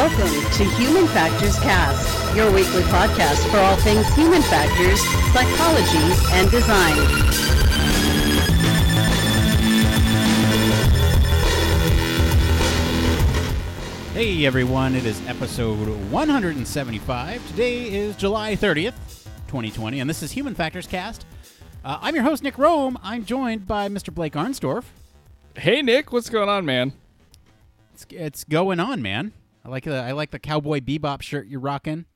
Welcome to Human Factors Cast, your weekly podcast for all things human factors, psychology, and design. Hey everyone, it is episode 175. Today is July 30th, 2020, and this is Human Factors Cast. Uh, I'm your host, Nick Rome. I'm joined by Mr. Blake Arnsdorff. Hey Nick, what's going on, man? It's, it's going on, man. I like the I like the cowboy bebop shirt you're rocking.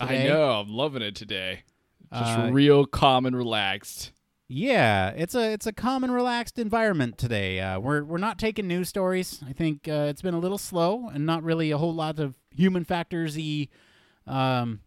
Today. I know, I'm loving it today. Just Uh, real calm and relaxed. Yeah, it's a it's a calm and relaxed environment today. Uh, we're we're not taking news stories. I think uh, it's been a little slow and not really a whole lot of human factors y um,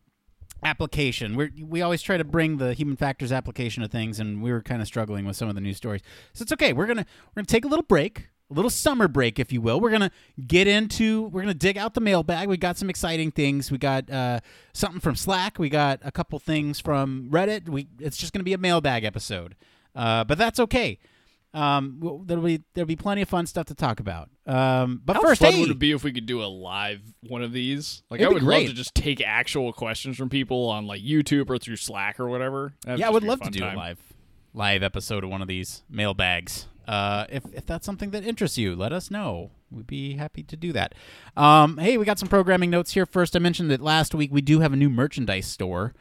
application. We we always try to bring the human factors application of things, and we were kind of struggling with some of the news stories. So it's okay. We're gonna we're gonna take a little break, a little summer break, if you will. We're gonna get into we're gonna dig out the mailbag. We got some exciting things. We got uh, something from Slack. We got a couple things from Reddit. We it's just gonna be a mailbag episode, uh, but that's okay. Um, well, there'll be there'll be plenty of fun stuff to talk about. Um, but How first, fun hey, would it be if we could do a live one of these? Like, I would love to just take actual questions from people on like YouTube or through Slack or whatever. That'd yeah, I would love to do time. a live live episode of one of these mailbags. Uh, if if that's something that interests you, let us know. We'd be happy to do that. Um, hey, we got some programming notes here. First, I mentioned that last week we do have a new merchandise store,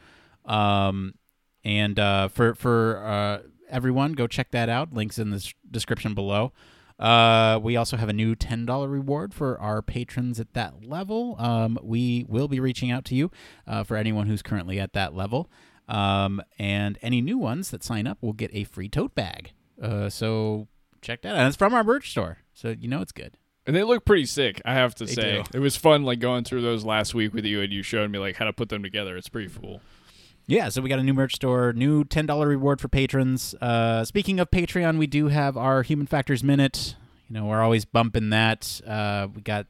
um, and uh, for for uh, everyone, go check that out. Links in the description below. Uh, we also have a new ten dollar reward for our patrons at that level. Um, we will be reaching out to you uh, for anyone who's currently at that level. Um, and any new ones that sign up will get a free tote bag. Uh, so check that out. And it's from our merch store, so you know it's good. And they look pretty sick, I have to They say. do. It was fun like going through those last week with you and you showed me like how to put them together. It's pretty cool. Yeah, so we got a new merch store, new ten dollar reward for patrons. Uh, speaking of Patreon, we do have our Human Factors Minute. You know, we're always bumping that. Uh, we got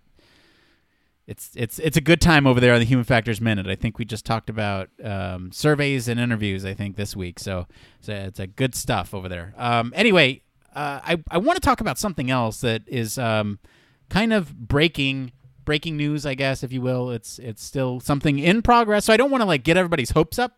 it's it's it's a good time over there on the Human Factors Minute. I think we just talked about um, surveys and interviews. I think this week, so it's a, it's a good stuff over there. Um, anyway, uh, I I want to talk about something else that is um, kind of breaking breaking news, I guess, if you will. It's it's still something in progress, so I don't want to like get everybody's hopes up.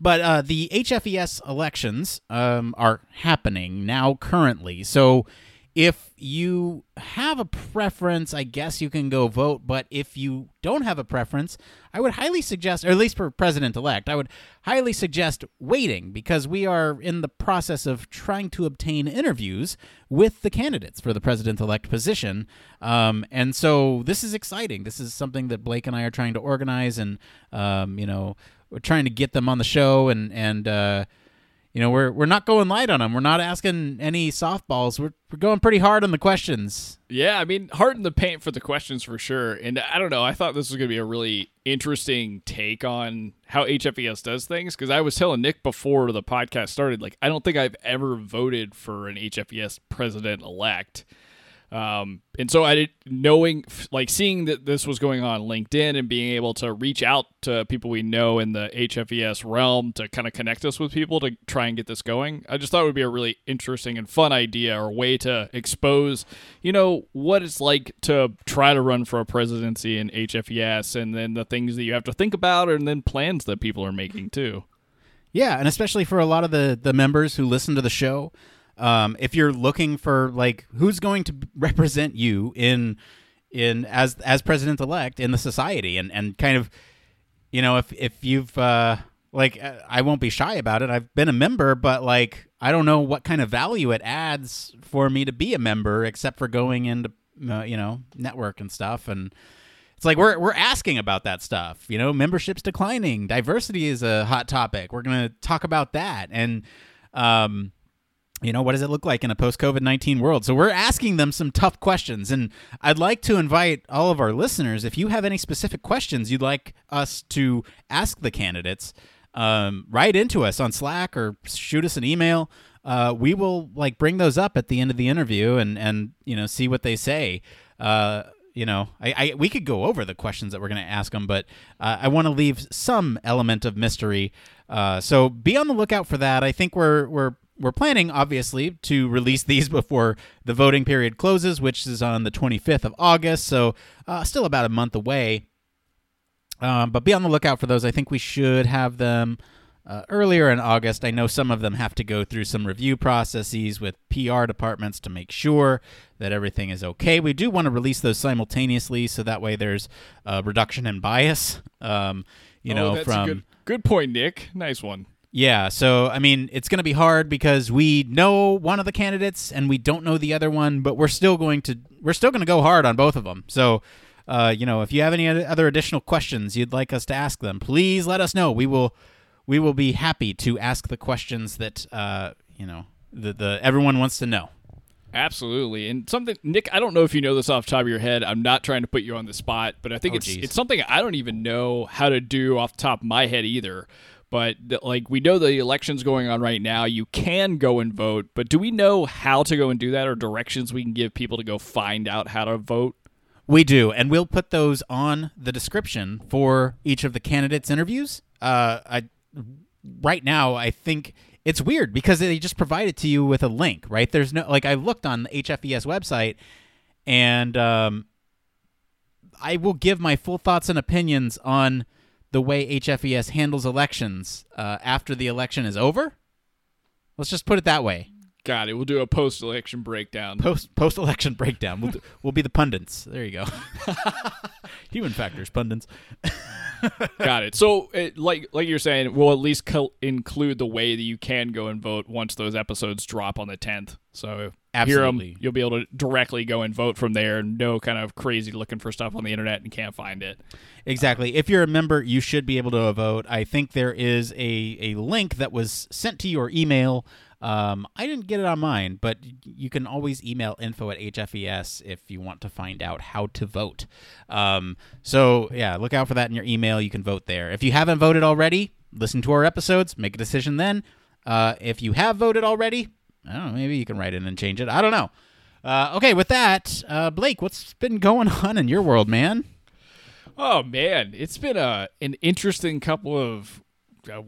But uh, the HFES elections um, are happening now currently. So if you have a preference, I guess you can go vote. But if you don't have a preference, I would highly suggest, or at least for president elect, I would highly suggest waiting because we are in the process of trying to obtain interviews with the candidates for the president elect position. Um, and so this is exciting. This is something that Blake and I are trying to organize and, um, you know, we're trying to get them on the show and and uh, you know we're we're not going light on them. We're not asking any softballs. We're we're going pretty hard on the questions. Yeah, I mean, hard in the paint for the questions for sure. And I don't know, I thought this was going to be a really interesting take on how HFES does things because I was telling Nick before the podcast started, like, I don't think I've ever voted for an HFES president elect. Um, and so I did knowing, like, seeing that this was going on LinkedIn and being able to reach out to people we know in the HFES realm to kind of connect us with people to try and get this going. I just thought it would be a really interesting and fun idea or way to expose, you know, what it's like to try to run for a presidency in HFES and then the things that you have to think about and then plans that people are making too. Yeah, and especially for a lot of the the members who listen to the show, um, if you're looking for like who's going to represent you in in as as president elect in the society, and and kind of, you know, if if you've uh, like uh, I won't be shy about it. I've been a member, but like I don't know what kind of value it adds for me to be a member, except for going into uh, you know network and stuff and. It's like we're we're asking about that stuff. You know, membership's declining. Diversity is a hot topic. We're to talk about that and um you know, what does it look like in a post COVID 19 world? So we're asking them some tough questions. And I'd like to invite all of our listeners, if you have any specific questions you'd like us to ask the candidates, um, write into us on Slack or shoot us an email. Uh, we will like bring those up at the end of the interview and, and you know, see what they say. Uh, you know, I, I we could go over the questions that we're going to ask them, but uh, I want to leave some element of mystery. Uh, so be on the lookout for that. I think we're we're we're planning, obviously, to release these before the voting period closes, which is on the 25th of August. So, uh, still about a month away. Um, but be on the lookout for those. I think we should have them uh, earlier in August. I know some of them have to go through some review processes with PR departments to make sure that everything is okay. We do want to release those simultaneously, so that way there's a reduction in bias. Um, you Oh, know, that's from a good, good point, Nick. Nice one. Yeah, so I mean, it's going to be hard because we know one of the candidates and we don't know the other one, but we're still going to we're still going to go hard on both of them. So, uh, you know, if you have any other additional questions you'd like us to ask them, please let us know. We will we will be happy to ask the questions that uh, you know the the everyone wants to know. Absolutely. And something Nick, I don't know if you know this off the top of your head. I'm not trying to put you on the spot, but I think Oh, it's geez. it's something I don't even know how to do off the top of my head either. But like we know the election's going on right now. You can go and vote, but do we know how to go and do that or directions we can give people to go find out how to vote? We do, and we'll put those on the description for each of the candidates' interviews. Uh, I right now, I think it's weird because they just provide it to you with a link, right? There's no like I looked on the HFES website, and um, I will give my full thoughts and opinions on the way HFES handles elections uh, after the election is over. Let's just put it that way. Got it. We'll do a post-election breakdown. Post post election breakdown. We'll, do- we'll be the pundits. There you go. Human factors pundits. Got it. So, it, like like you're saying, we'll at least co- include the way that you can go and vote once those episodes drop on the 10th. So, hear 'em, Absolutely. you'll be able to directly go and vote from there. No kind of crazy looking for stuff on the internet and can't find it. Exactly. If you're a member, you should be able to vote. I think there is a, a link that was sent to your email. Um, I didn't get it on mine, but you can always email info at HFES if you want to find out how to vote. Um, so, yeah, look out for that in your email. You can vote there. If you haven't voted already, listen to our episodes, make a decision then. Uh, if you have voted already, I don't know, maybe you can write in and change it. I don't know. Uh, okay, with that, uh, Blake, what's been going on in your world, man? Oh man, it's been a an interesting couple of.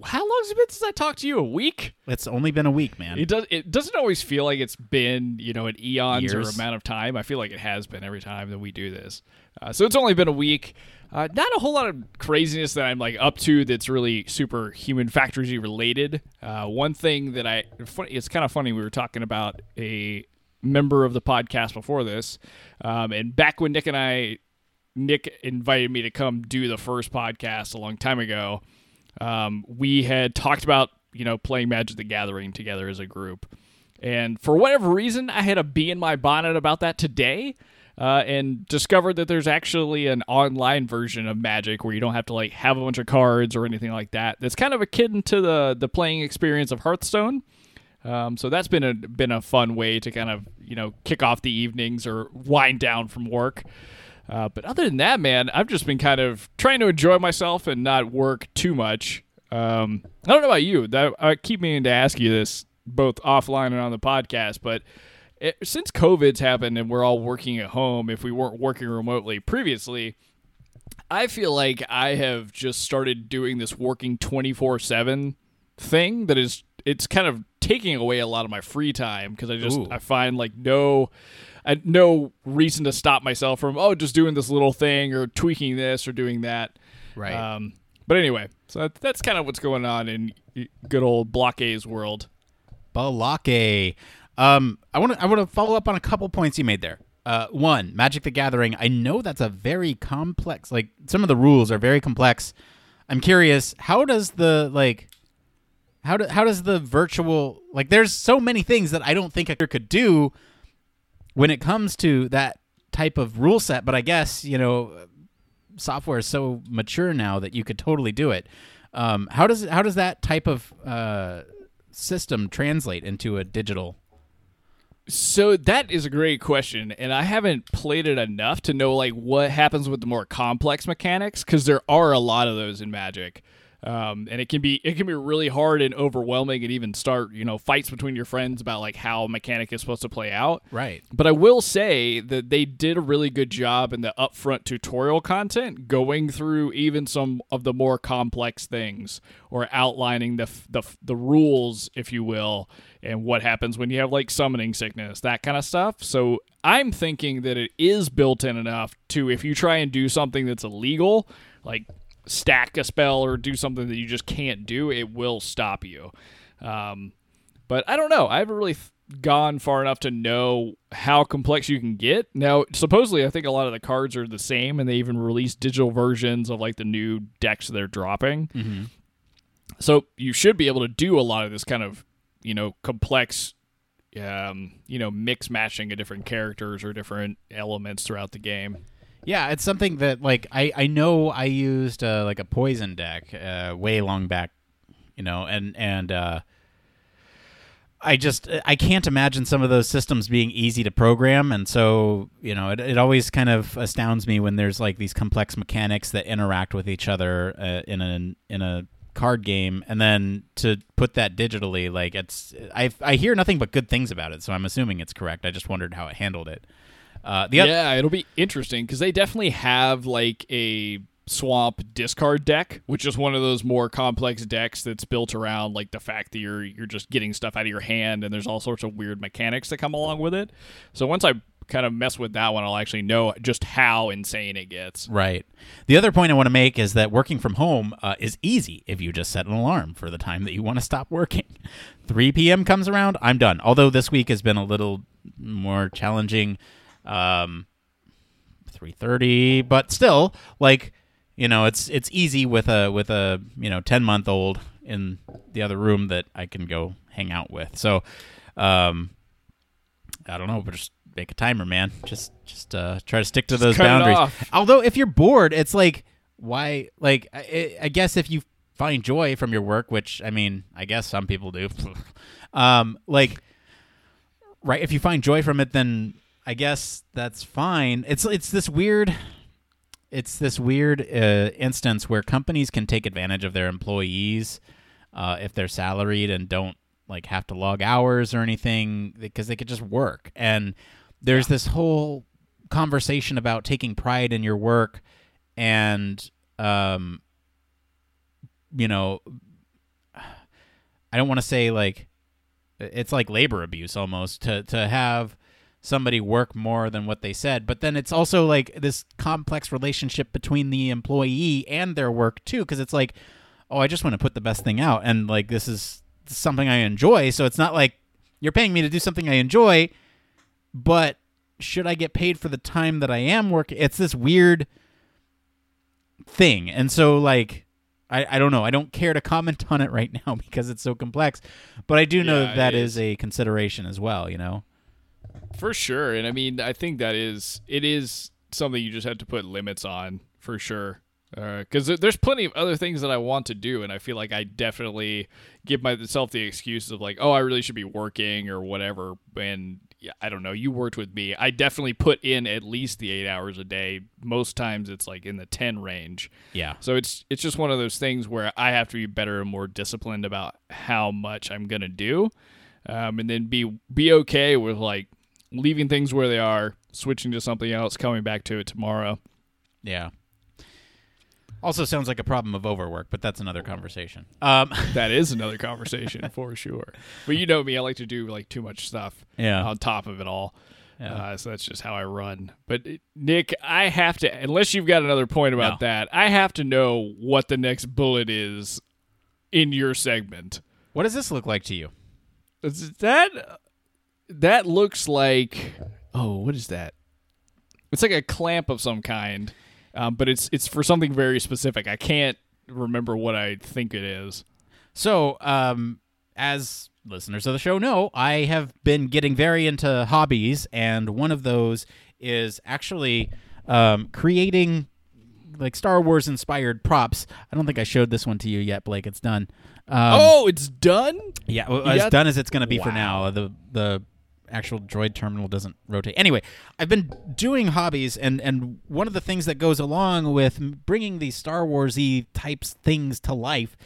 How long has it been since I talked to you? A week? It's only been a week, man. It does. It doesn't always feel like it's been you know an eons or amount of time. I feel like it has been every time that we do this. Uh, so it's only been a week. Uh, not a whole lot of craziness that I'm like up to that's really super human factory related. Uh, one thing that I it's kind of funny. We were talking about a member of the podcast before this, um, and back when Nick and I Nick invited me to come do the first podcast a long time ago. Um, we had talked about you know playing Magic the Gathering together as a group, and for whatever reason, I had a bee in my bonnet about that today, uh, and discovered that there's actually an online version of Magic where you don't have to like have a bunch of cards or anything like that. That's kind of akin to the the playing experience of Hearthstone. Um, so that's been a been a fun way to kind of you know kick off the evenings or wind down from work. Uh, but other than that, man, I've just been kind of trying to enjoy myself and not work too much. Um, I don't know about you. That, I keep meaning to ask you this both offline and on the podcast, but it, since COVID's happened and we're all working at home, if we weren't working remotely previously, I feel like I have just started doing this working 24 7 thing that is, it's kind of taking away a lot of my free time because I just, Ooh. I find like no, I, no reason to stop myself from, oh, just doing this little thing or tweaking this or doing that. Right. Um, but anyway, so that, that's kind of what's going on in good old Block A's world. Balake. Um, I want to I want to follow up on a couple points you made there. Uh, one, Magic the Gathering. I know that's a very complex. Like some of the rules are very complex. I'm curious, how does the like, how do, how does the virtual like? There's so many things that I don't think I could do when it comes to that type of rule set. But I guess you know, software is so mature now that you could totally do it. Um, how does how does that type of uh, system translate into a digital? So that is a great question, and I haven't played it enough to know like what happens with the more complex mechanics because there are a lot of those in Magic. Um, and it can be it can be really hard and overwhelming and even start you know fights between your friends about like how a mechanic is supposed to play out Right. but I will say that they did a really good job in the upfront tutorial content, going through even some of the more complex things or outlining the f- the f- the rules, if you will, and what happens when you have like summoning sickness, that kind of stuff. So I'm thinking that it is built in enough to if you try and do something that's illegal, like stack a spell or do something that you just can't do, it will stop you. Um, but I don't know. I haven't really th- gone far enough to know how complex you can get. Now, supposedly, I think a lot of the cards are the same, and they even released digital versions of like the new decks they're dropping. Mm-hmm. So you should be able to do a lot of this kind of, you know, complex, um, you know, mix matching of different characters or different elements throughout the game. Yeah, it's something that like I I know I used uh, like a poison deck uh, way long back, you know, and and uh, I just I can't imagine some of those systems being easy to program, and so you know it, it always kind of astounds me when there's like these complex mechanics that interact with each other uh, in a in a card game, and then to put that digitally, like it's I I hear nothing but good things about it, so I'm assuming it's correct. I just wondered how it handled it. Uh, the yeah, it'll be interesting because they definitely have like a swamp discard deck, which is one of those more complex decks that's built around like the fact that you're you're just getting stuff out of your hand and there's all sorts of weird mechanics that come along with it. So once I kind of mess with that one, I'll actually know just how insane it gets. Right. The other point I want to make is that working from home uh, is easy if you just set an alarm for the time that you want to stop working. 3 p.m. comes around, I'm done. Although this week has been a little more challenging. Um, 3:30, but still, like you know, it's it's easy with a with a you know 10 month old in the other room that I can go hang out with. So, um, I don't know, but just make a timer, man. Just just uh, try to stick to those boundaries. Although if you're bored, it's like why? Like I, I guess if you find joy from your work, which I mean, I guess some people do. um, like right, if you find joy from it, then I guess that's fine. It's it's this weird. It's this weird uh, instance where companies can take advantage of their employees uh, if they're salaried and don't like have to log hours or anything because they could just work. And there's this whole conversation about taking pride in your work and um you know I don't want to say like it's like labor abuse almost to to have somebody work more than what they said. But then it's also like this complex relationship between the employee and their work too because it's like oh I just want to put the best thing out and like this is something I enjoy. So it's not like you're paying me to do something I enjoy but should I get paid for the time that I am working it's this weird thing. And so like I, I don't know. I don't care to comment on it right now because it's so complex but I do know Yeah, that is. a consideration as well you know For sure. And I mean, I think that is it is something you just have to put limits on for sure. Uh, because there's plenty of other things that I want to do, and I feel like I definitely give myself the excuses of like, oh, I really should be working or whatever. And yeah, I don't know. You worked with me. I definitely put in at least the eight hours a day. Most times it's like in the ten range. yeah So it's it's just one of those things where I have to be better and more disciplined about how much I'm gonna do, um, and then be be okay with like leaving things where they are, switching to something else, coming back to it tomorrow. yeah also sounds like a problem of overwork but that's another conversation um That is another conversation for sure. But you know me, I like to do like too much stuff yeah on top of it all. Yeah. Uh, so that's just how I run. But Nick, I have to, unless you've got another point about No. that, I have to know what the next bullet is in your segment. what does this look like to you that that looks like oh, what is that? It's like a clamp of some kind, um, but it's it's for something very specific. I can't remember what I think it is. So, um, as listeners of the show know, I have been getting very into hobbies, and one of those is actually um, creating like Star Wars inspired props. I don't think I showed this one to you yet, Blake. It's done. Um, oh, it's done. yeah, well, as got- done as it's going to be for now. The the actual droid terminal doesn't rotate. Anyway, I've been doing hobbies, and and one of the things that goes along with bringing these Star Warsy types things to life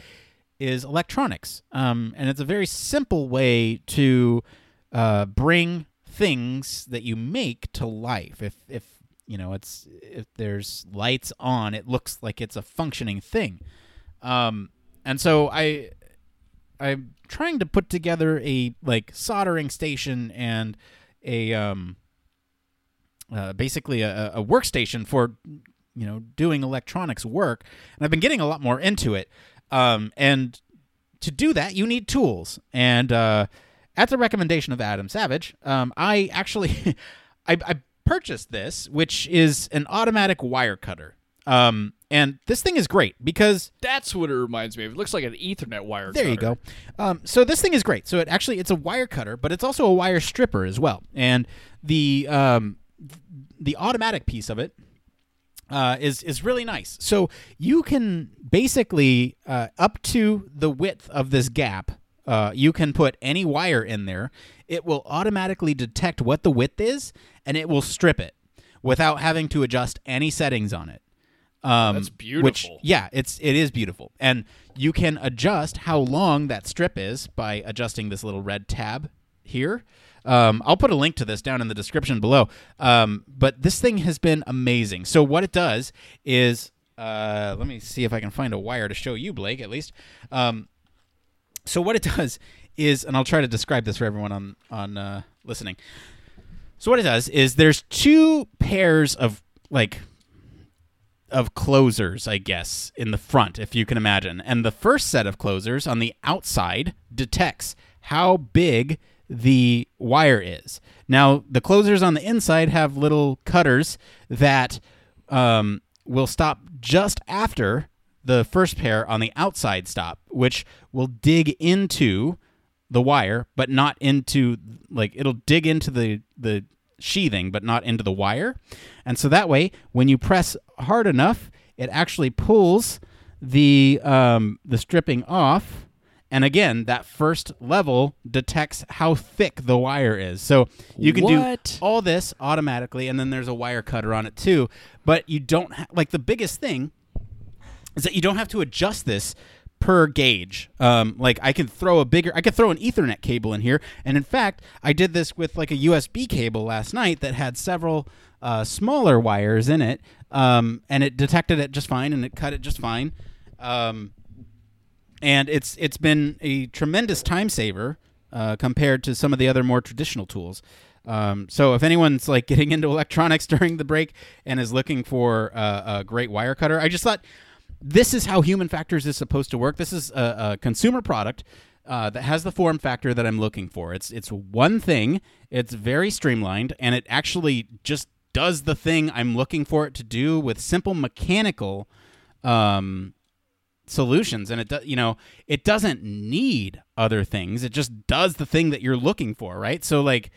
is electronics. Um, and it's a very simple way to uh, bring things that you make to life. If if you know it's if there's lights on, it looks like it's a functioning thing. Um, and so I I'm trying to put together a like soldering station and a um uh, basically a, a workstation for you know doing electronics work. And i've been getting a lot more into it. Um, and to do that you need tools. And uh, at the recommendation of adam savage um, i actually I, I purchased this which is an automatic wire cutter. Um, and this thing is great because That's what it reminds me of. It looks like an Ethernet wire. there you go. Um, so this thing is great. So it actually it's a wire cutter, but it's also a wire stripper as well. And the um, the automatic piece of it uh, is is really nice. So you can basically uh, up to the width of this gap. Uh, you can put any wire in there. It will automatically detect what the width is, and it will strip it without having to adjust any settings on it. Um, That's Which, beautiful. yeah, it's it is beautiful, and you can adjust how long that strip is by adjusting this little red tab here. Um, I'll put a link to this down in the description below. Um, but this thing has been amazing. So what it does is, uh, let me see if I can find a wire to show you, Blake, at least. Um, so what it does is, and I'll try to describe this for everyone on on uh, listening. So what it does is there's two pairs of like of closers, I guess, in the front, if you can imagine. And the first set of closers on the outside detects how big the wire is. Now, the closers on the inside have little cutters that um, will stop just after the first pair on the outside stop, which will dig into the wire, but not into like it'll dig into the the sheathing, but not into the wire. And so that way, when you press hard enough, it actually pulls the um, the stripping off. And again, that first level detects how thick the wire is. So you can What? do all this automatically, and then there's a wire cutter on it too. But you don't ha- like the biggest thing is that you don't have to adjust this per gauge. Um, like I could throw a bigger, I could throw an Ethernet cable in here, and in fact, I did this with like a USB cable last night that had several uh, smaller wires in it, um, and it detected it just fine, and it cut it just fine. Um, and it's it's been a tremendous time saver uh, compared to some of the other more traditional tools. Um, so if anyone's like getting into electronics during the break and is looking for uh, a great wire cutter, I just thought this is how Human Factors is supposed to work. This is a, a consumer product uh, that has the form factor that I'm looking for. It's it's one thing. It's very streamlined, and it actually just does the thing I'm looking for it to do with simple mechanical um, solutions and it do, you know it doesn't need other things it just does the thing that you're looking for right so like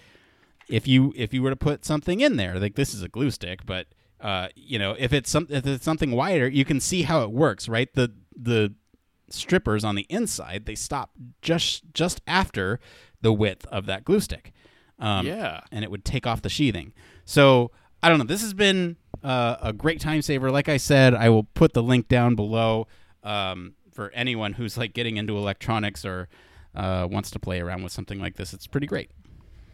if you if you were to put something in there like this is a glue stick but uh you know if it's some if it's something wider you can see how it works right? The the strippers on the inside they stop just just after the width of that glue stick um Yeah. and it would take off the sheathing. So i don't know this has been uh, a great time saver. Like i said i will put the link down below um, for anyone who's like getting into electronics or uh, wants to play around with something like this. It's pretty great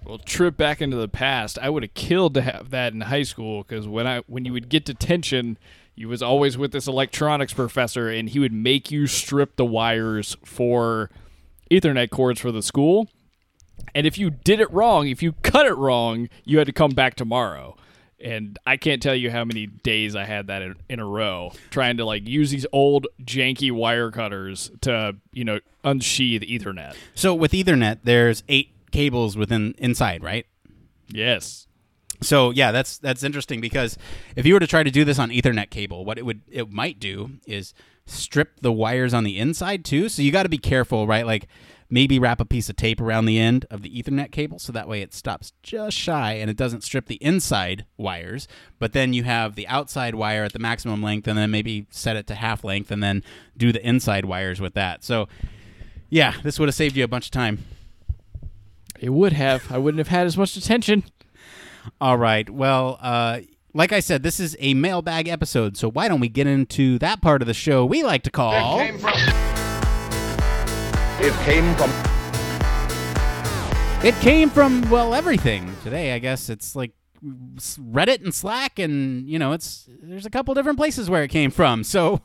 Well, trip back into the past. I would have killed to have that in high school because when I when you would get detention, you was always with this electronics professor, and he would make you strip the wires for Ethernet cords for the school. And if you did it wrong, if you cut it wrong, you had to come back tomorrow. And I can't tell you how many days I had that in, in a row trying to like use these old janky wire cutters to, you know, unsheath Ethernet. so with ethernet there's eight cables within inside right Yes. So yeah, that's that's interesting because if you were to try to do this on Ethernet cable, what it would it might do is strip the wires on the inside too. So you got to be careful, right? Like maybe wrap a piece of tape around the end of the Ethernet cable so that way it stops just shy and it doesn't strip the inside wires. But then you have the outside wire at the maximum length, and then maybe set it to half length, and then do the inside wires with that. So yeah, this would have saved you a bunch of time. It would have. I wouldn't have had as much attention. All right. Well, uh, like I said, this is a mailbag episode, so why don't we get into that part of the show we like to call. It came from. It came from. It came from well everything today. I guess it's like Reddit and Slack, and you know, it's there's a couple different places where it came from. So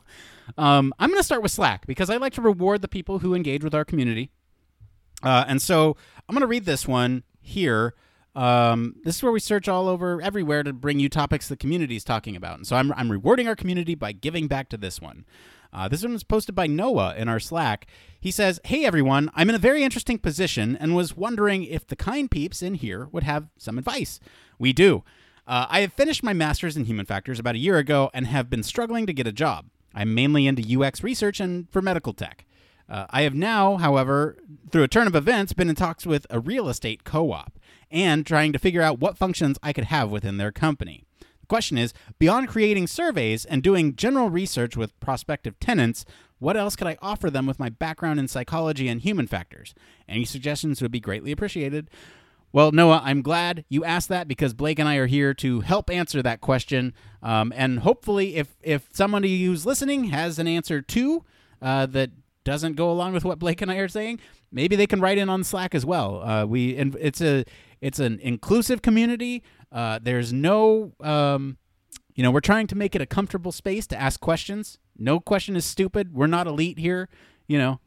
um, I'm going to start with Slack because I like to reward the people who engage with our community. Uh, and so I'm going to read this one here. Um, this is where we search all over everywhere to bring you topics the community is talking about. And so I'm, I'm rewarding our community by giving back to this one. Uh, this one was posted by Noah in our Slack. He says, Hey everyone, I'm in a very interesting position and was wondering if the kind peeps in here would have some advice. We do. Uh, I have finished my master's in human factors about a year ago and have been struggling to get a job. I'm mainly into UX research and for medical tech. Uh, I have now, however, through a turn of events, been in talks with a real estate co op and trying to figure out what functions I could have within their company The question is beyond creating surveys and doing general research with prospective tenants, what else could I offer them with my background in psychology and human factors? Any suggestions would be greatly appreciated. Well, Noah, I'm glad you asked that because Blake and I are here to help answer that question. Um, and hopefully, if if somebody who's listening has an answer too uh, that doesn't go along with what Blake and I are saying, maybe they can write in on Slack as well. Uh, we and it's a it's an inclusive community. Uh, there's no, um, you know, we're trying to make it a comfortable space to ask questions. No question is stupid. We're not elite here. You know,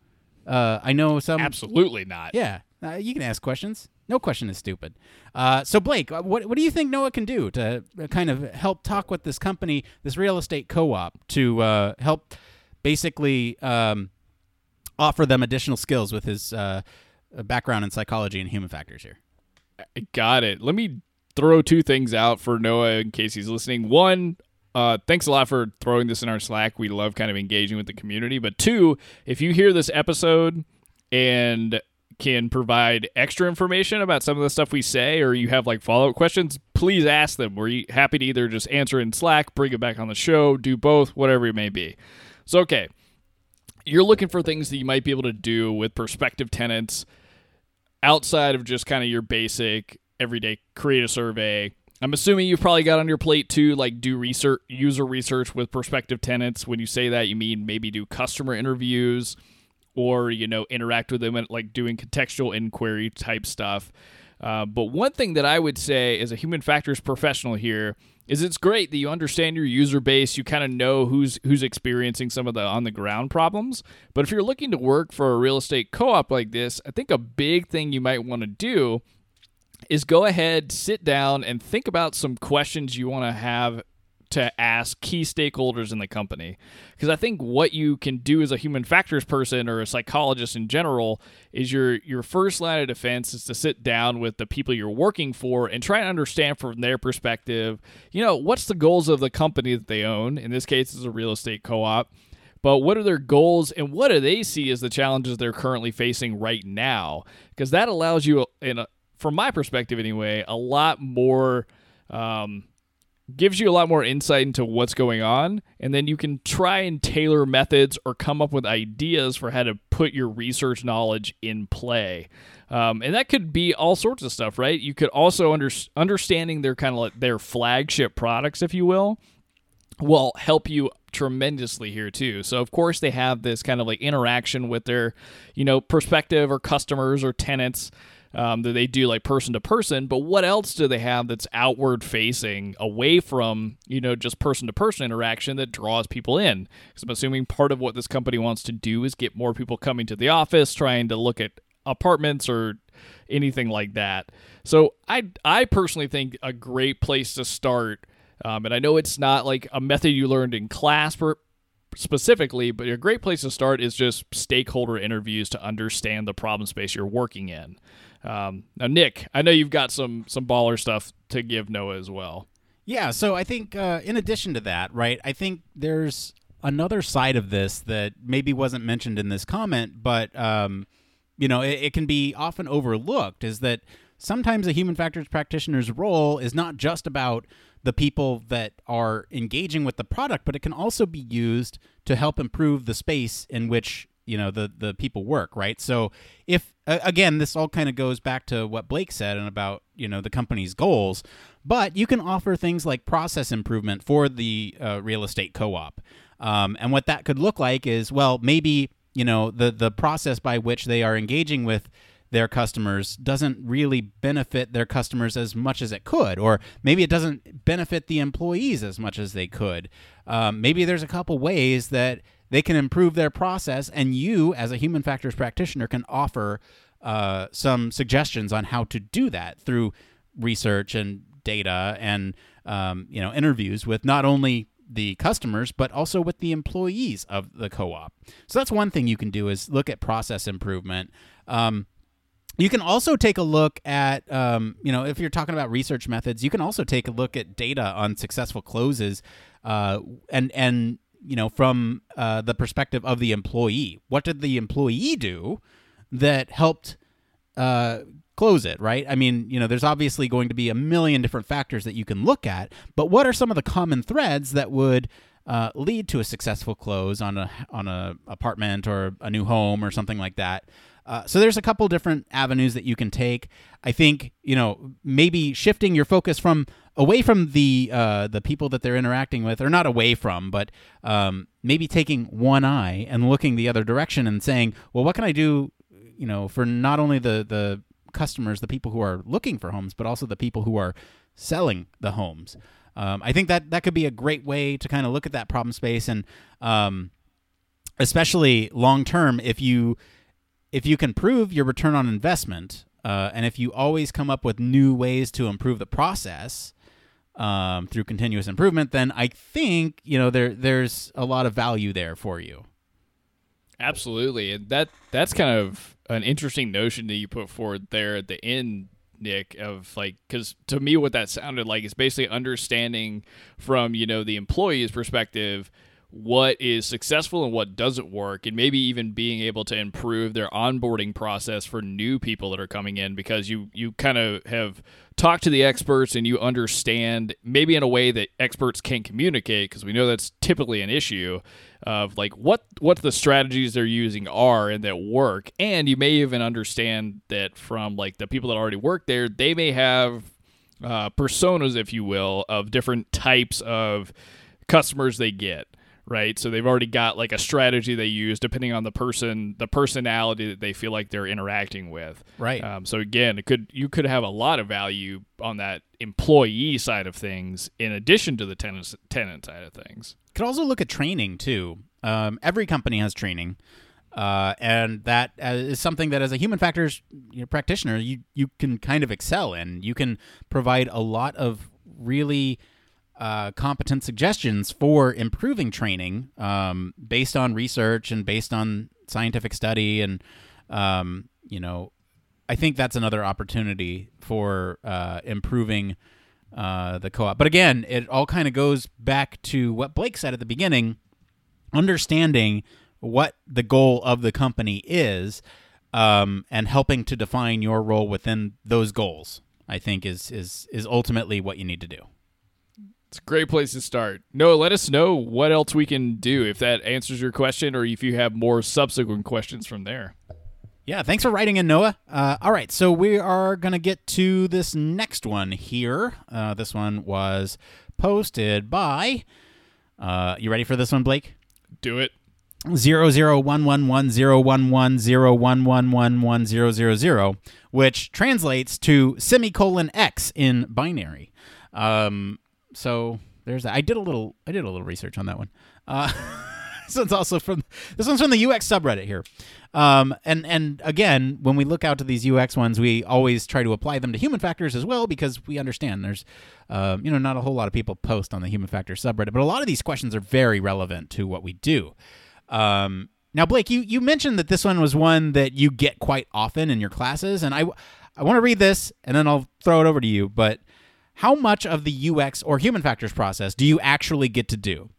uh, I know some. Absolutely not. Yeah, uh, you can ask questions. No question is stupid. Uh, so Blake, uh, what what do you think Noah can do to uh, kind of help talk with this company, this real estate co-op, to uh, help basically um, offer them additional skills with his uh, background in psychology and human factors here? I Got it. Let me throw two things out for Noah in case he's listening. One, uh, thanks a lot for throwing this in our Slack. We love kind of engaging with the community. But two, if you hear this episode and can provide extra information about some of the stuff we say, or you have like follow up questions, please ask them. We're happy to either just answer in Slack, bring it back on the show, do both, whatever it may be. So, okay, you're looking for things that you might be able to do with prospective tenants outside of just kind of your basic everyday create a survey. I'm assuming you've probably got on your plate to like do research, user research with prospective tenants. When you say that, you mean maybe do customer interviews or you know interact with them and like doing contextual inquiry type stuff. Uh, but one thing that I would say as a human factors professional here is it's great that you understand your user base, you kind of know who's who's experiencing some of the on the ground problems. But if you're looking to work for a real estate co-op like this, I think a big thing you might want to do is go ahead, sit down, and think about some questions you want to have to ask key stakeholders in the company. Because I think what you can do as a human factors person or a psychologist in general is your your first line of defense is to sit down with the people you're working for and try and understand from their perspective, you know, what's the goals of the company that they own? In this case, it's a real estate co-op. But what are their goals and what do they see as the challenges they're currently facing right now? Because that allows you in a from my perspective anyway, a lot more um, gives you a lot more insight into what's going on, and then you can try and tailor methods or come up with ideas for how to put your research knowledge in play. Um, and that could be all sorts of stuff, right? You could also under, understanding their kind of like their flagship products, if you will, will help you tremendously here too. So of course they have this kind of like interaction with their, you know, prospective or customers or tenants um, that they do like person to person. But what else do they have that's outward facing, away from you know just person to person interaction that draws people in? Because I'm assuming part of what this company wants to do is get more people coming to the office, trying to look at apartments or anything like that. So I I personally think a great place to start. Um, and I know it's not like a method you learned in class specifically, but a great place to start is just stakeholder interviews to understand the problem space you're working in. Um, now, Nick, I know you've got some some baller stuff to give Noah as well. Yeah, so I think uh, in addition to that, right, I think there's another side of this that maybe wasn't mentioned in this comment, but um, you know, it, it can be often overlooked. Is that sometimes a human factors practitioner's role is not just about the people that are engaging with the product, but it can also be used to help improve the space in which you know the the people work right so if again this all kind of goes back to what blake said and about you know the company's goals but you can offer things like process improvement for the uh, real estate co-op um, and what that could look like is well maybe you know the the process by which they are engaging with their customers doesn't really benefit their customers as much as it could, or maybe it doesn't benefit the employees as much as they could. Um, maybe there's a couple ways that they can improve their process, and you, as a human factors practitioner, can offer uh, some suggestions on how to do that through research and data and um, you know interviews with not only the customers but also with the employees of the co-op. So that's one thing you can do is look at process improvement. Um, you can also take a look at, um, you know, if you're talking about research methods, you can also take a look at data on successful closes, uh, and and you know from uh, the perspective of the employee. What did the employee do that helped uh, close it? Right. I mean, you know, there's obviously going to be a million different factors that you can look at, but what are some of the common threads that would uh, lead to a successful close on a on a apartment or a new home or something like that? Uh, so there's a couple different avenues that you can take. I think you know maybe shifting your focus from away from the uh, the people that they're interacting with, or not away from, but um, maybe taking one eye and looking the other direction and saying, well, what can I do? You know, for not only the the customers, the people who are looking for homes, but also the people who are selling the homes. Um, I think that that could be a great way to kind of look at that problem space, and um, especially long term, if you if you can prove your return on investment, uh, and if you always come up with new ways to improve the process um, through continuous improvement, then I think you know there there's a lot of value there for you. Absolutely, and that that's kind of an interesting notion that you put forward there at the end, Nick. Of like, because to me, what that sounded like is basically understanding from you know the employee's perspective what is successful and what doesn't work, and maybe even being able to improve their onboarding process for new people that are coming in because you you kind of have talked to the experts and you understand maybe in a way that experts can't communicate because we know that's typically an issue of like what what the strategies they're using are and that work. And you may even understand that from like the people that already work there they may have uh, personas if you will of different types of customers they get right? So they've already got like a strategy they use depending on the person, the personality that they feel like they're interacting with. Right. Um, so again, it could you could have a lot of value on that employee side of things in addition to the tenant tenant side of things. Could also look at training too. Um, every company has training. Uh, and that uh, something that, as a human factors you know, practitioner, you you can kind of excel in. You can provide a lot of really uh, competent suggestions for improving training um, based on research and based on scientific study and um, you know i think that's another opportunity for uh, improving uh, the co-op. But again it all kind of goes back to what blake said at the beginning understanding what the goal of the company is um, and helping to define your role within those goals i think is is is ultimately what you need to do it's a great place to start. Noah, let us know what else we can do if that answers your question or if you have more subsequent questions from there. Yeah, thanks for writing in, Noah. Uh, all right, so we are going to get to this next one here. Uh, this one was posted by. Uh, you ready for this one, Blake? Do it. Zero zero one one one zero one one zero one one one one zero zero zero, which translates to semicolon x in binary. Um, so there's that. I did a little I did a little research on that one. Uh, this one's also from this one's from the UX subreddit here. Um, and and again, when we look out to these UX ones, we always try to apply them to human factors as well because we understand there's, uh, you know, not a whole lot of people post on the human factors subreddit, but a lot of these questions are very relevant to what we do. Um, now, Blake, you you mentioned that this one was one that you get quite often in your classes, and I I want to read this and then I'll throw it over to you, but how much of the UX or human factors process do you actually get to do?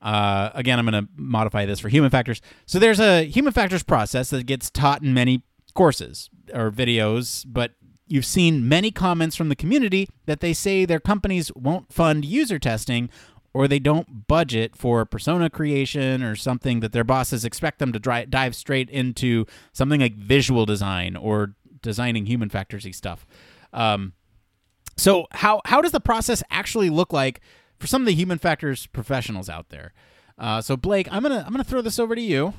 Uh, again, I'm going to modify this for human factors. So there's a human factors process that gets taught in many courses or videos, but you've seen many comments from the community that they say their companies won't fund user testing or they don't budget for persona creation or something that their bosses expect them to dive straight into something like visual design or designing human factorsy stuff. Um, so how how does the process actually look like for some of the human factors professionals out there? Uh, so Blake, I'm gonna I'm gonna throw this over to you.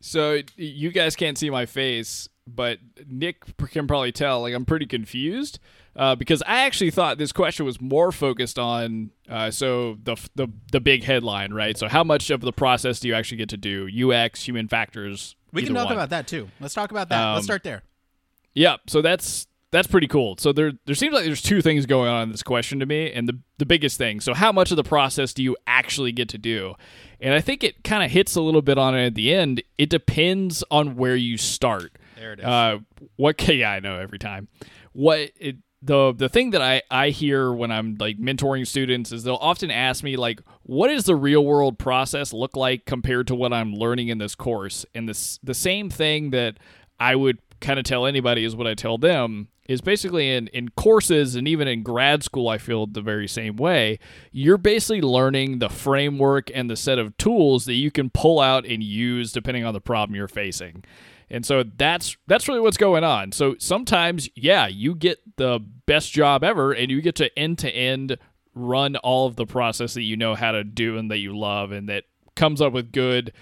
So you guys can't see my face, but Nick can probably tell. Like I'm pretty confused uh, because I actually thought this question was more focused on uh, so the, the the big headline, right? So how much of the process do you actually get to do? UX, human factors. We can talk one. about that too. Let's talk about that. Let's Um, start there. Yeah, so that's that's pretty cool. So there there seems like there's two things going on in this question to me, and the the biggest thing. So how much of the process do you actually get to do? And I think it kind of hits a little bit on it at the end. It depends on where you start. There it is. Uh, what? Yeah, I know every time. What it the the thing that I I hear when I'm like mentoring students is they'll often ask me like, what does the real world process look like compared to what I'm learning in this course? And this the same thing that I would kind of tell anybody is what I tell them is basically in, in courses and even in grad school, I feel the very same way. You're basically learning the framework and the set of tools that you can pull out and use depending on the problem you're facing. And so that's that's really what's going on. So sometimes, yeah, you get the best job ever and you get to end to end run all of the process that you know how to do and that you love and that comes up with good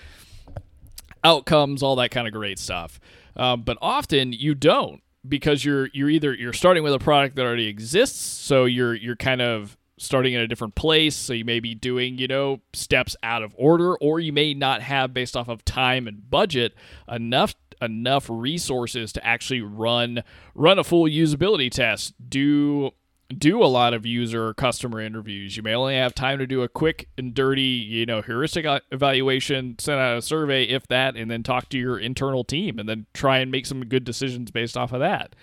outcomes, all that kind of great stuff. Um, but often you don't because you're you're either you're starting with a product that already exists, so you're you're kind of starting in a different place, so you may be doing you know steps out of order, or you may not have based off of time and budget enough enough resources to actually run run a full usability test, do do a lot of user or customer interviews. You may only have time to do a quick and dirty, you know, heuristic evaluation, send out a survey, if that, and then talk to your internal team, and then try and make some good decisions based off of that.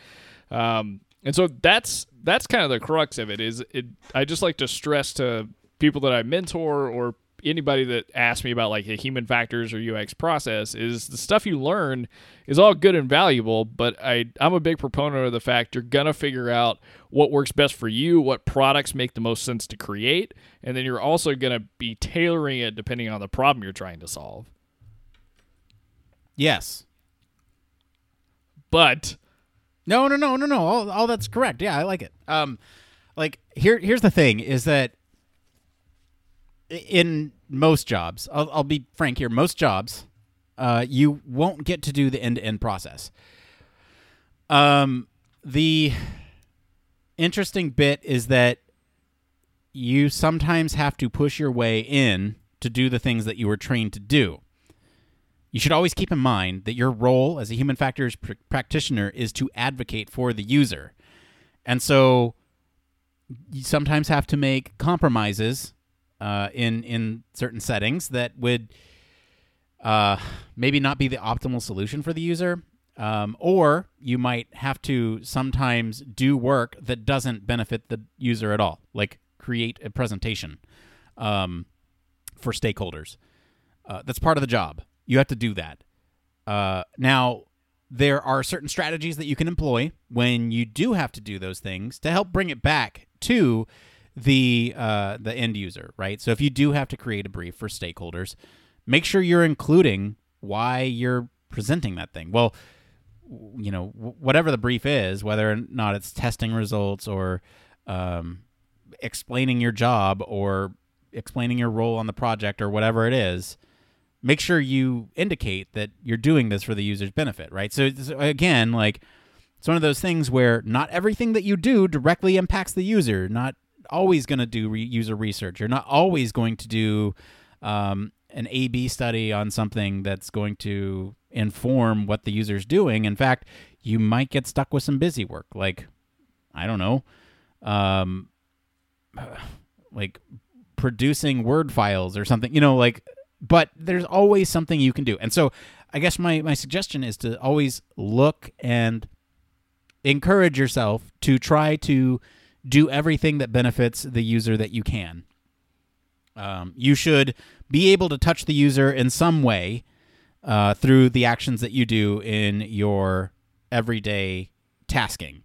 Um, and so that's that's kind of the crux of it. Is it? I just like to stress to people that I mentor or anybody that asks me about like the human factors or UX process is the stuff you learn is all good and valuable, but I I'm a big proponent of the fact you're gonna figure out what works best for you, what products make the most sense to create, and then you're also gonna be tailoring it depending on the problem you're trying to solve. Yes. But No, no, no, no, no. All, all that's correct. Yeah, I like it. Um, like here, here's the thing: is that in most jobs, I'll, I'll be frank here. Most jobs, uh, you won't get to do the end-to-end process. Um, the interesting bit is that you sometimes have to push your way in to do the things that you were trained to do. You should always keep in mind that your role as a human factors pr- practitioner is to advocate for the user. And so you sometimes have to make compromises uh, in in certain settings that would uh, maybe not be the optimal solution for the user. Um, or you might have to sometimes do work that doesn't benefit the user at all, like create a presentation um, for stakeholders. Uh, that's part of the job. You have to do that. Uh, now, there are certain strategies that you can employ when you do have to do those things to help bring it back to the uh, the end user, right? So if you do have to create a brief for stakeholders, make sure you're including why you're presenting that thing. Well, you know, whatever the brief is, whether or not it's testing results or um, explaining your job or explaining your role on the project or whatever it is, make sure you indicate that you're doing this for the user's benefit, right? So, so again, like it's one of those things where not everything that you do directly impacts the user. Not always going to do re- user research. You're not always going to do um, an A/B study on something that's going to inform what the user's doing. In fact, you might get stuck with some busy work, like I don't know, um, like producing Word files or something. You know, like but there's always something you can do. And so I guess my, my suggestion is to always look and encourage yourself to try to do everything that benefits the user that you can. Um, you should be able to touch the user in some way uh, through the actions that you do in your everyday tasking.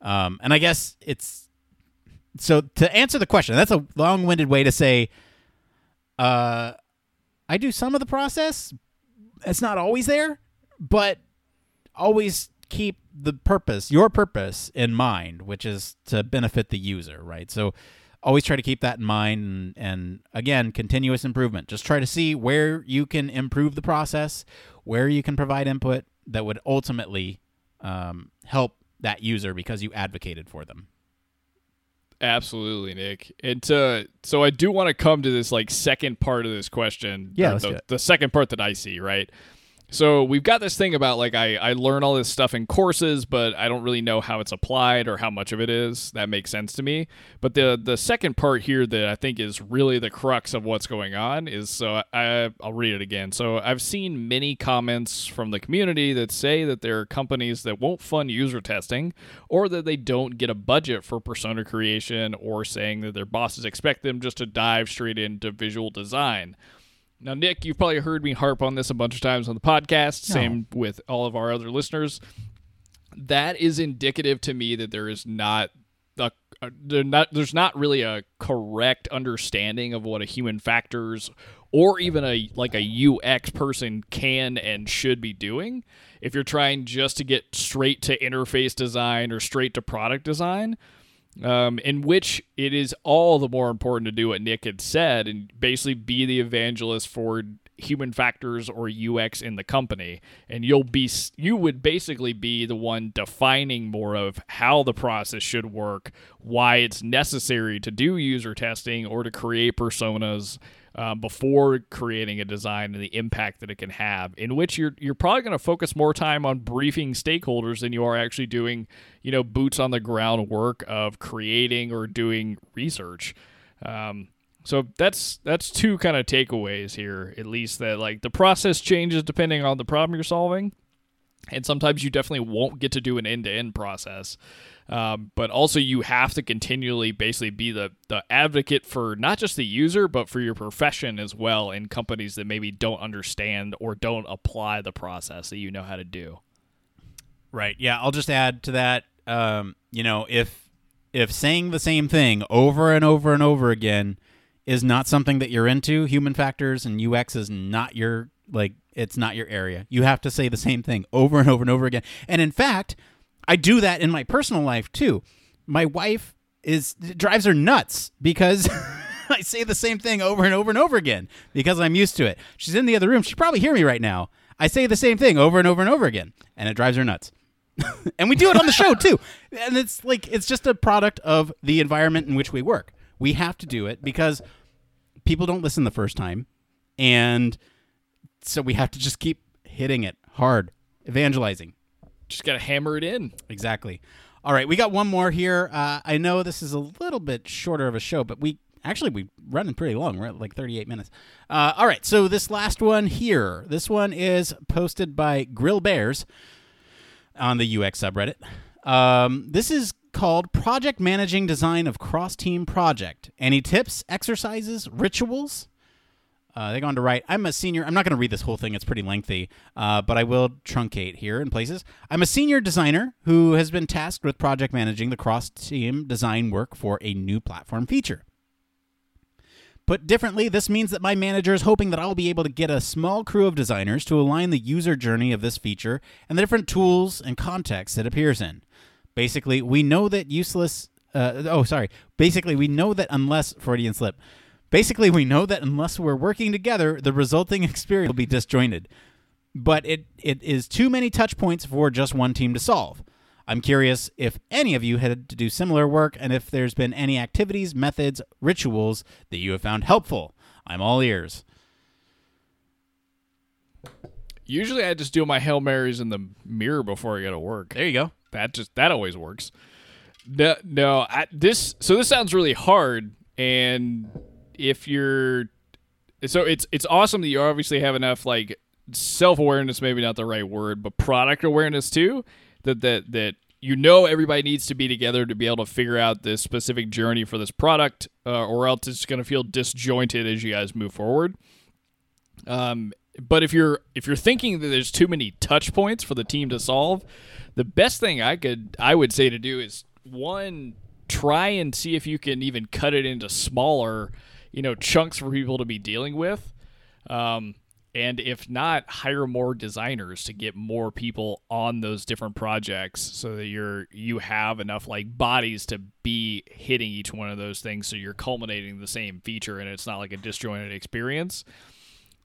Um, and I guess it's so to answer the question, that's a long-winded way to say, uh, I do some of the process. It's not always there, but always keep the purpose, your purpose, in mind, which is to benefit the user, right? So always try to keep that in mind and, and again continuous improvement just try to see where you can improve the process where you can provide input that would ultimately um, help that user because you advocated for them Absolutely, Nick. And uh, so I do want to come to this like second part of this question. Yeah, or the, the second part that I see, right? So we've got this thing about like I, I learn all this stuff in courses, but I don't really know how it's applied or how much of it is. That makes sense to me. But the the second part here that I think is really the crux of what's going on is so I I'll read it again. So I've seen many comments from the community that say that there are companies that won't fund user testing or that they don't get a budget for persona creation or saying that their bosses expect them just to dive straight into visual design. Now, Nick, you've probably heard me harp on this a bunch of times on the podcast. No. Same with all of our other listeners. That is indicative to me that there is not a, a- not there's not really a correct understanding of what a human factors or even a like a UX person can and should be doing. If you're trying just to get straight to interface design or straight to product design, um, in which it is all the more important to do what Nick had said and basically be the evangelist for human factors or UX in the company, and you'll be you would basically be the one defining more of how the process should work, why it's necessary to do user testing or to create personas. Um, before creating a design and the impact that it can have, in which you're you're probably going to focus more time on briefing stakeholders than you are actually doing, you know, boots on the ground work of creating or doing research. Um, so that's that's two kind of takeaways here, at least that like the process changes depending on the problem you're solving, and sometimes you definitely won't get to do an end to end process. Um, but also, you have to continually basically be the, the advocate for not just the user, but for your profession as well in companies that maybe don't understand or don't apply the process that you know how to do. Right. Yeah. I'll just add to that. Um, you know, if if saying the same thing over and over and over again is not something that you're into, human factors and UX is not your like it's not your area. You have to say the same thing over and over and over again. And in fact, I do that in my personal life too. My wife is drives her nuts because I say the same thing over and over and over again because I'm used to it. She's in the other room. She probably hear me right now. I say the same thing over and over and over again, and it drives her nuts. and we do it on the show too. And it's like it's just a product of the environment in which we work. We have to do it because people don't listen the first time, and so we have to just keep hitting it hard, evangelizing. Just got to hammer it in. Exactly. All right, we got one more here. Uh, I know this is a little bit shorter of a show, but we actually we running pretty long. We're at like 38 minutes. Uh, all right, so this last one here. This one is posted by Grill Bears on the UX subreddit. Um, this is called Project Managing Design of Cross Team Project. Any tips, exercises, rituals? Uh, they go on to write, I'm a senior. I'm not going to read this whole thing, it's pretty lengthy, uh, but I will truncate here in places. I'm a senior designer who has been tasked with project managing the cross team design work for a new platform feature. Put differently, this means that my manager is hoping that I'll be able to get a small crew of designers to align the user journey of this feature and the different tools and contexts it appears in. Basically, we know that useless. Uh, oh, sorry. Basically, we know that unless Freudian slip. Basically, we know that unless we're working together, the resulting experience will be disjointed. But it, it is too many touch points for just one team to solve. I'm curious if any of you had to do similar work and if there's been any activities, methods, rituals that you have found helpful. I'm all ears. Usually, I just do my hail marys in the mirror before I go to work. There you go. That just that always works. No, no. I, this so this sounds really hard, and if you're so it's it's awesome that you obviously have enough like self awareness, maybe not the right word, but product awareness too. That that that you know everybody needs to be together to be able to figure out this specific journey for this product, uh, or else it's going to feel disjointed as you guys move forward. Um, but if you're if you're thinking that there's too many touch points for the team to solve, the best thing I could I would say to do is one try and see if you can even cut it into smaller, you know, chunks for people to be dealing with. Um, and if not, hire more designers to get more people on those different projects so that you're you have enough like bodies to be hitting each one of those things so you're culminating the same feature and it's not like a disjointed experience.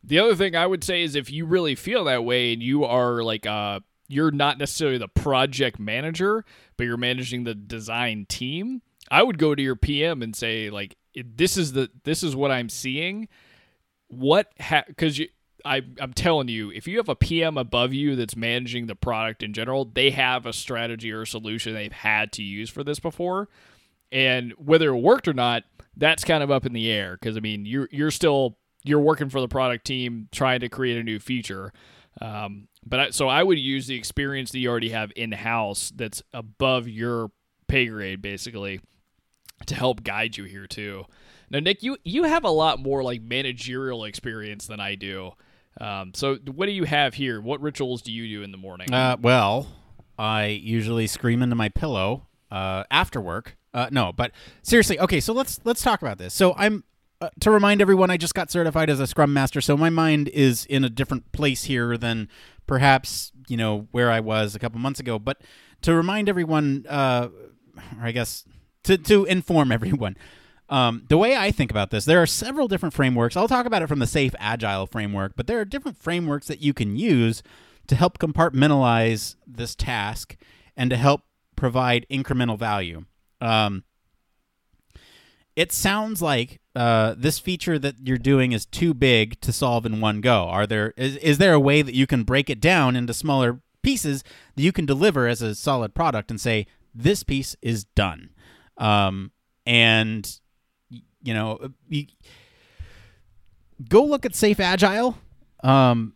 The other thing I would say is if you really feel that way and you are like uh you're not necessarily the project manager, but you're managing the design team, I would go to your PM and say like this is the this is what I'm seeing. What because you I, I'm telling you, if you have a PM above you that's managing the product in general, they have a strategy or a solution they've had to use for this before. And whether it worked or not, that's kind of up in the air because I mean, you're you're still you're working for the product team trying to create a new feature. Um, but I, so I would use the experience that you already have in house that's above your pay grade, basically, to help guide you here too. Now, Nick, you you have a lot more like managerial experience than I do. Um, so, what do you have here? What rituals do you do in the morning? Uh, well, I usually scream into my pillow uh, after work. Uh, no, but seriously, okay. So let's let's talk about this. So I'm uh, to remind everyone, I just got certified as a Scrum Master, so my mind is in a different place here than perhaps you know where I was a couple months ago. But to remind everyone, uh, or I guess to to inform everyone. Um, the way I think about this, there are several different frameworks. I'll talk about it from the Safe Agile framework, but there are different frameworks that you can use to help compartmentalize this task and to help provide incremental value. Um, it sounds like uh, this feature that you're doing is too big to solve in one go. Are there is, is there a way that you can break it down into smaller pieces that you can deliver as a solid product and say this piece is done? Um, and you know, uh, you, go look at Safe Agile. Um,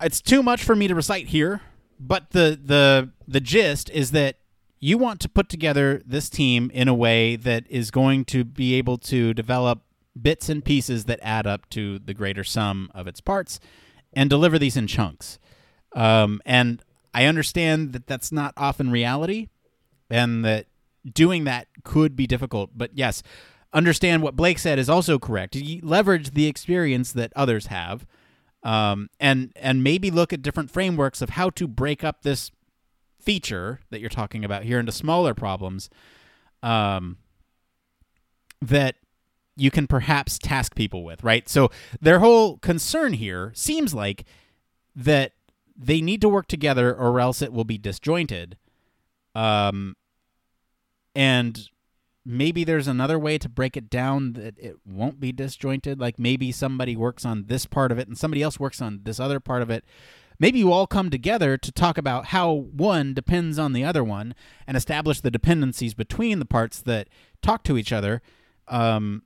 it's too much for me to recite here, but the the the gist is that you want to put together this team in a way that is going to be able to develop bits and pieces that add up to the greater sum of its parts and deliver these in chunks. Um, and I understand that that's not often reality and that doing that could be difficult. But yes, understand what Blake said is also correct. You leverage the experience that others have, um, and and maybe look at different frameworks of how to break up this feature that you're talking about here into smaller problems. Um, that you can perhaps task people with, right? So their whole concern here seems like that they need to work together or else it will be disjointed. Um, and maybe there's another way to break it down that it won't be disjointed. Like maybe somebody works on this part of it and somebody else works on this other part of it. Maybe you all come together to talk about how one depends on the other one and establish the dependencies between the parts that talk to each other. Um,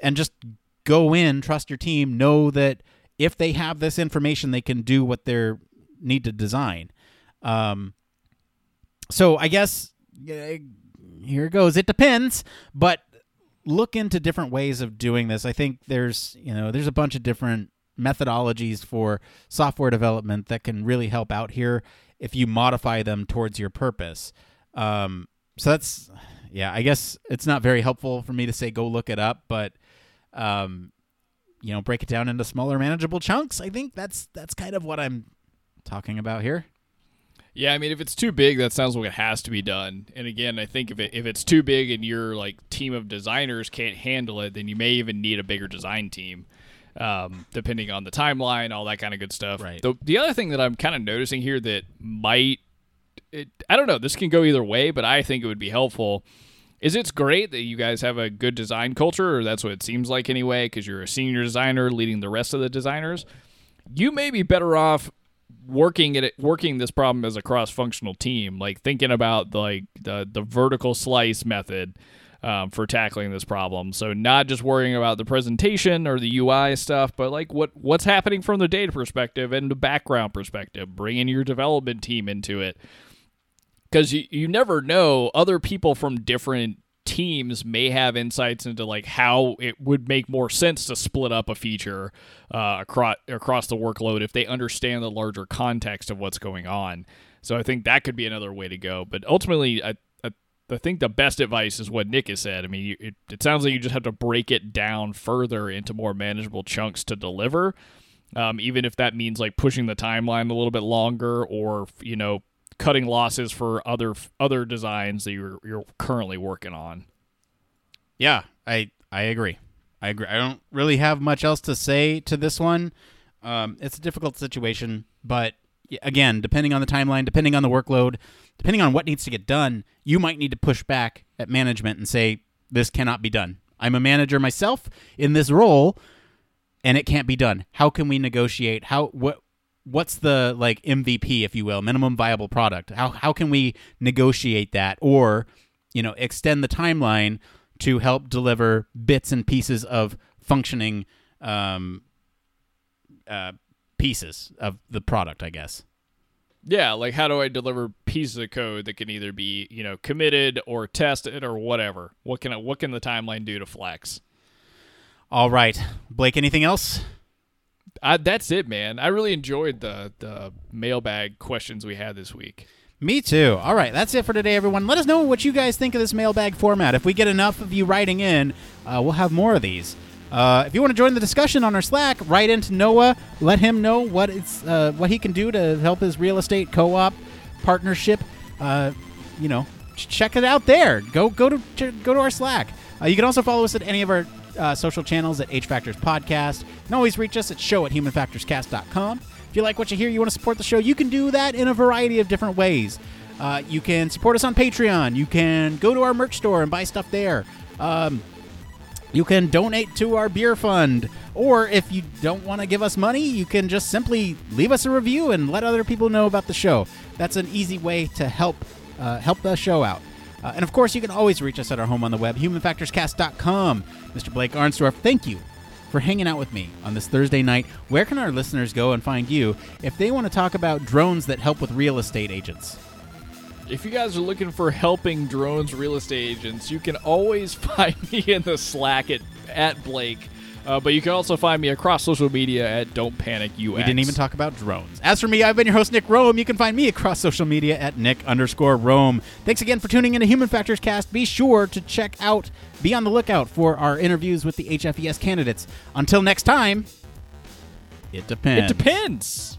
and just go in, trust your team, know that if they have this information, they can do what they need to design. Um, so I guess here it goes. It depends, but look into different ways of doing this. I think there's, you know, there's a bunch of different methodologies for software development that can really help out here if you modify them towards your purpose. Um, so that's, yeah, I guess it's not very helpful for me to say go look it up, but, um, you know, break it down into smaller, manageable chunks. I think that's that's kind of what I'm talking about here. Yeah, I mean, if it's too big, that sounds like it has to be done. And again, I think if it if it's too big and your like team of designers can't handle it, then you may even need a bigger design team, um, depending on the timeline, all that kind of good stuff. Right. The the other thing that I'm kind of noticing here that might, it, I don't know, this can go either way, but I think it would be helpful. Is it's great that you guys have a good design culture, or that's what it seems like anyway, because you're a senior designer leading the rest of the designers. You may be better off working it working this problem as a cross functional team, like thinking about the, like the the vertical slice method um, for tackling this problem. So not just worrying about the presentation or the UI stuff, but like what what's happening from the data perspective and the background perspective, bringing your development team into it. Because you, you never know, other people from different teams may have insights into like how it would make more sense to split up a feature uh, across across the workload if they understand the larger context of what's going on. So I think that could be another way to go. But ultimately, I, I think the best advice is what Nick has said. I mean, you, it, it sounds like you just have to break it down further into more manageable chunks to deliver. Um, even if that means like pushing the timeline a little bit longer, or you know, cutting losses for other other designs that you're you're currently working on. Yeah, I I agree. I agree. I don't really have much else to say to this one. Um, it's a difficult situation, but again, depending on the timeline, depending on the workload, depending on what needs to get done, you might need to push back at management and say, this cannot be done. I'm a manager myself in this role and it can't be done. How can we negotiate? How what what's the like MVP if you will, minimum viable product? How how can we negotiate that or, you know, extend the timeline to help deliver bits and pieces of functioning um, uh, pieces of the product, I guess. Yeah, like how do I deliver pieces of code that can either be, you know, committed or tested or whatever? What can I, what can the timeline do to flex? All right, Blake. Anything else? I, that's it, man. I really enjoyed the the mailbag questions we had this week. Me too. All right, that's it for today, everyone. Let us know what you guys think of this mailbag format. If we get enough of you writing in, uh, we'll have more of these. Uh, if you want to join the discussion on our Slack, write into Noah. Let him know what it's uh, what he can do to help his real estate co-op partnership. Uh, you know, check it out there. Go go to, go to our Slack. Uh, you can also follow us at any of our uh, social channels at H Factors Podcast. Can always reach us at show at humanfactorscast.com. If you like what you hear, you want to support the show, you can do that in a variety of different ways. Uh, you can support us on Patreon. You can go to our merch store and buy stuff there. Um, you can donate to our beer fund. Or if you don't want to give us money, you can just simply leave us a review and let other people know about the show. That's an easy way to help uh, help the show out. Uh, and of course, you can always reach us at our home on the web, humanfactorscast.com. Mr. Blake Arnsdorff, thank you for hanging out with me on this Thursday night. Where can our listeners go and find you if they want to talk about drones that help with real estate agents? If you guys are looking for helping drones real estate agents, you can always find me in the Slack at, at Blake. Uh, but you can also find me across social media at Don't Panic UX. We didn't even talk about drones. As for me, I've been your host, Nick Rome. You can find me across social media at Nick underscore Rome. Thanks again for tuning in to Human Factors Cast. Be sure to check out, be on the lookout for our interviews with the HFES candidates. Until next time, it depends. It depends.